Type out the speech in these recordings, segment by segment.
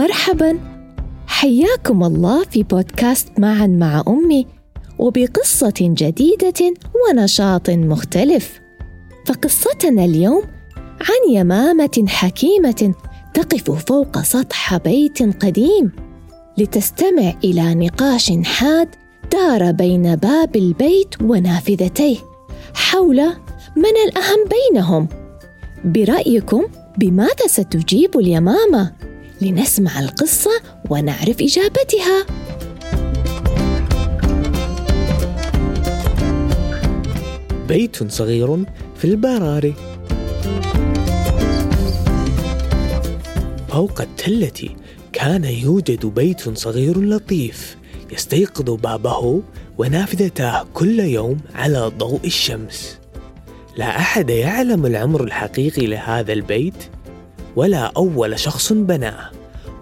مرحبا حياكم الله في بودكاست معا مع أمي وبقصة جديدة ونشاط مختلف. فقصتنا اليوم عن يمامة حكيمة تقف فوق سطح بيت قديم لتستمع إلى نقاش حاد دار بين باب البيت ونافذتيه حول من الأهم بينهم. برأيكم بماذا ستجيب اليمامة؟ لنسمع القصة ونعرف إجابتها. بيت صغير في البراري. فوق التلة كان يوجد بيت صغير لطيف يستيقظ بابه ونافذته كل يوم على ضوء الشمس. لا أحد يعلم العمر الحقيقي لهذا البيت ولا أول شخص بناه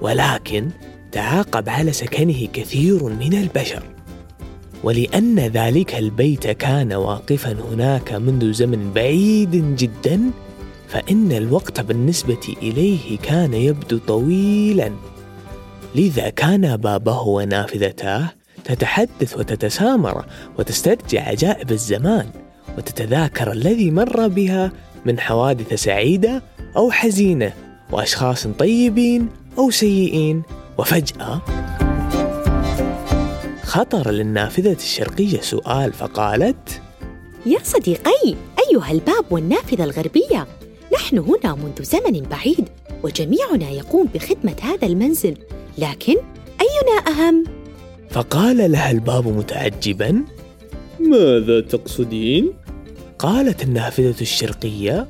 ولكن تعاقب على سكنه كثير من البشر. ولأن ذلك البيت كان واقفا هناك منذ زمن بعيد جدا فإن الوقت بالنسبة إليه كان يبدو طويلا. لذا كان بابه ونافذتاه تتحدث وتتسامر وتسترجع عجائب الزمان وتتذاكر الذي مر بها من حوادث سعيدة أو حزينة. وأشخاص طيبين أو سيئين وفجأة خطر للنافذة الشرقية سؤال فقالت يا صديقي أيها الباب والنافذة الغربية نحن هنا منذ زمن بعيد وجميعنا يقوم بخدمة هذا المنزل لكن أينا أهم فقال لها الباب متعجبا ماذا تقصدين؟ قالت النافذة الشرقية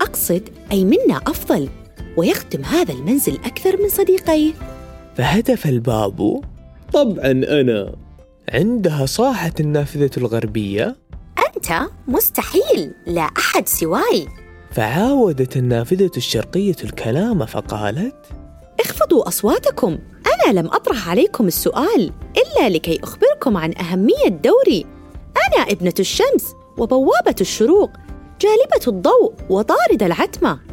أقصد أي منا أفضل ويخدم هذا المنزل أكثر من صديقيه. فهتف الباب طبعا أنا. عندها صاحت النافذة الغربية؟ أنت مستحيل لا أحد سواي. فعاودت النافذة الشرقية الكلام فقالت اخفضوا أصواتكم أنا لم أطرح عليكم السؤال إلا لكي أخبركم عن أهمية دوري. أنا ابنة الشمس وبوابة الشروق جالبة الضوء وطارد العتمة.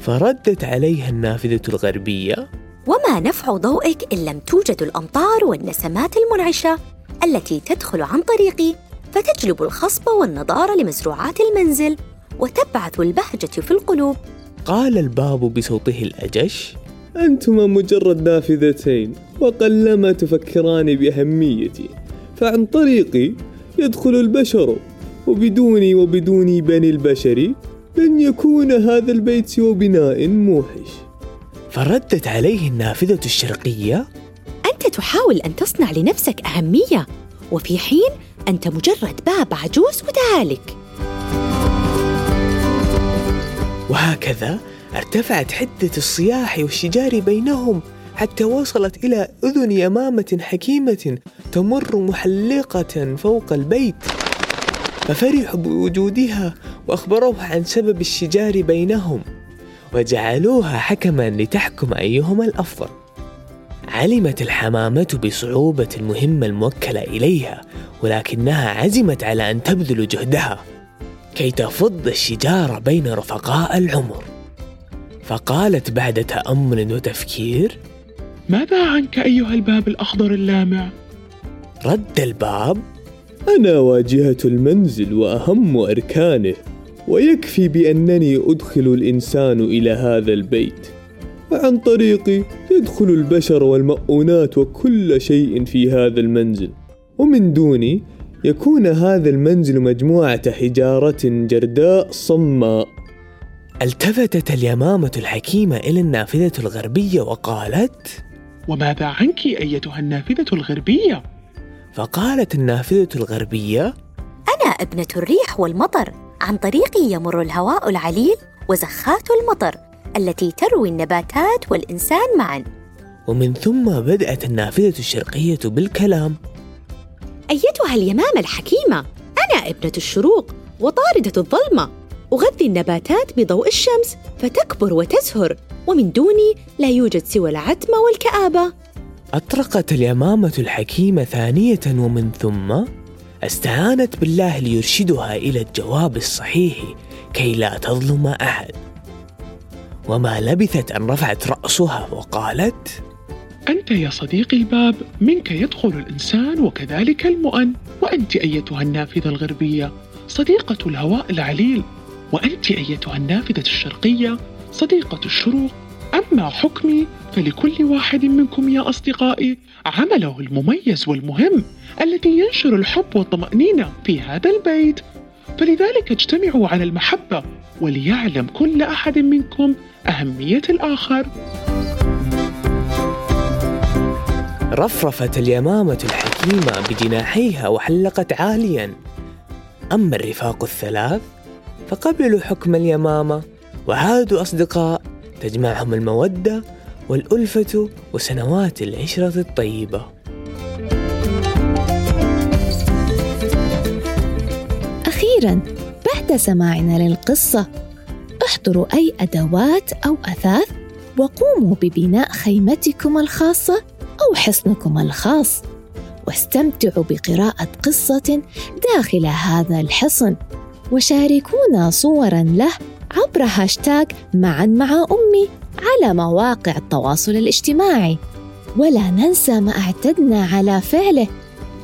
فردت عليها النافذة الغربية. وما نفع ضوئك إن لم توجد الأمطار والنسمات المنعشة التي تدخل عن طريقي فتجلب الخصب والنضارة لمزروعات المنزل وتبعث البهجة في القلوب. قال الباب بصوته الأجش أنتما مجرد نافذتين وقلما تفكران بأهميتي فعن طريقي يدخل البشر وبدوني وبدون بني البشر لن يكون هذا البيت سوى بناء موحش. فردت عليه النافذة الشرقية؟ أنت تحاول أن تصنع لنفسك أهمية وفي حين أنت مجرد باب عجوز وتهالك وهكذا ارتفعت حدة الصياح والشجار بينهم حتى وصلت إلى أذن يمامة حكيمة تمر محلقة فوق البيت. ففرحوا بوجودها وأخبروها عن سبب الشجار بينهم وجعلوها حكما لتحكم أيهما الأفضل علمت الحمامة بصعوبة المهمة الموكلة إليها ولكنها عزمت على أن تبذل جهدها كي تفض الشجار بين رفقاء العمر فقالت بعد تأمل وتفكير ماذا عنك أيها الباب الأخضر اللامع؟ رد الباب أنا واجهة المنزل وأهم أركانه ويكفي بأنني أدخل الإنسان إلى هذا البيت. وعن طريقي يدخل البشر والمؤونات وكل شيء في هذا المنزل. ومن دوني يكون هذا المنزل مجموعة حجارة جرداء صماء. التفتت اليمامة الحكيمة إلى النافذة الغربية وقالت وماذا عنك أيتها النافذة الغربية؟ فقالت النافذة الغربية أنا ابنة الريح والمطر. عن طريقي يمر الهواء العليل وزخات المطر التي تروي النباتات والإنسان معا. ومن ثم بدأت النافذة الشرقية بالكلام. أيتها اليمامة الحكيمة أنا ابنة الشروق وطاردة الظلمة. أغذي النباتات بضوء الشمس فتكبر وتزهر ومن دوني لا يوجد سوى العتمه والكآبة. أطرقت اليمامة الحكيمة ثانية ومن ثم استعانت بالله ليرشدها إلى الجواب الصحيح كي لا تظلم أحد. وما لبثت أن رفعت رأسها وقالت أنت يا صديقي الباب منك يدخل الإنسان وكذلك المؤن وأنت أيتها النافذة الغربية صديقة الهواء العليل وأنت أيتها النافذة الشرقية صديقة الشروق أما حكمي فلكل واحد منكم يا أصدقائي عمله المميز والمهم الذي ينشر الحب والطمأنينة في هذا البيت. فلذلك اجتمعوا على المحبة وليعلم كل أحد منكم أهمية الآخر. رفرفت اليمامة الحكيمة بجناحيها وحلقت عاليا. أما الرفاق الثلاث فقبلوا حكم اليمامة. وعادوا أصدقاء تجمعهم المودة والألفة وسنوات العشرة الطيبة. أخيرا بعد سماعنا للقصة احضروا أي أدوات أو أثاث وقوموا ببناء خيمتكم الخاصة أو حصنكم الخاص واستمتعوا بقراءة قصة داخل هذا الحصن وشاركونا صورا له عبر هاشتاج معا مع أمي على مواقع التواصل الاجتماعي. ولا ننسى ما اعتدنا على فعله.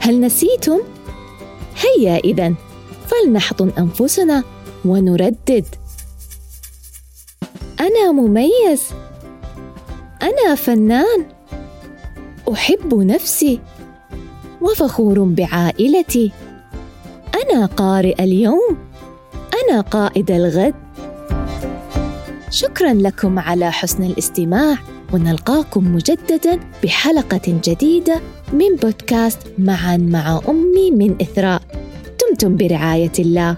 هل نسيتم؟ هيا إذا فلنحضن أنفسنا ونردد. أنا مميز. أنا فنان. أحب نفسي. وفخور بعائلتي. أنا قارئ اليوم. أنا قائد الغد. شكرا لكم على حسن الاستماع ونلقاكم مجددا بحلقة جديدة من بودكاست معا مع أمي من إثراء. دمتم برعاية الله.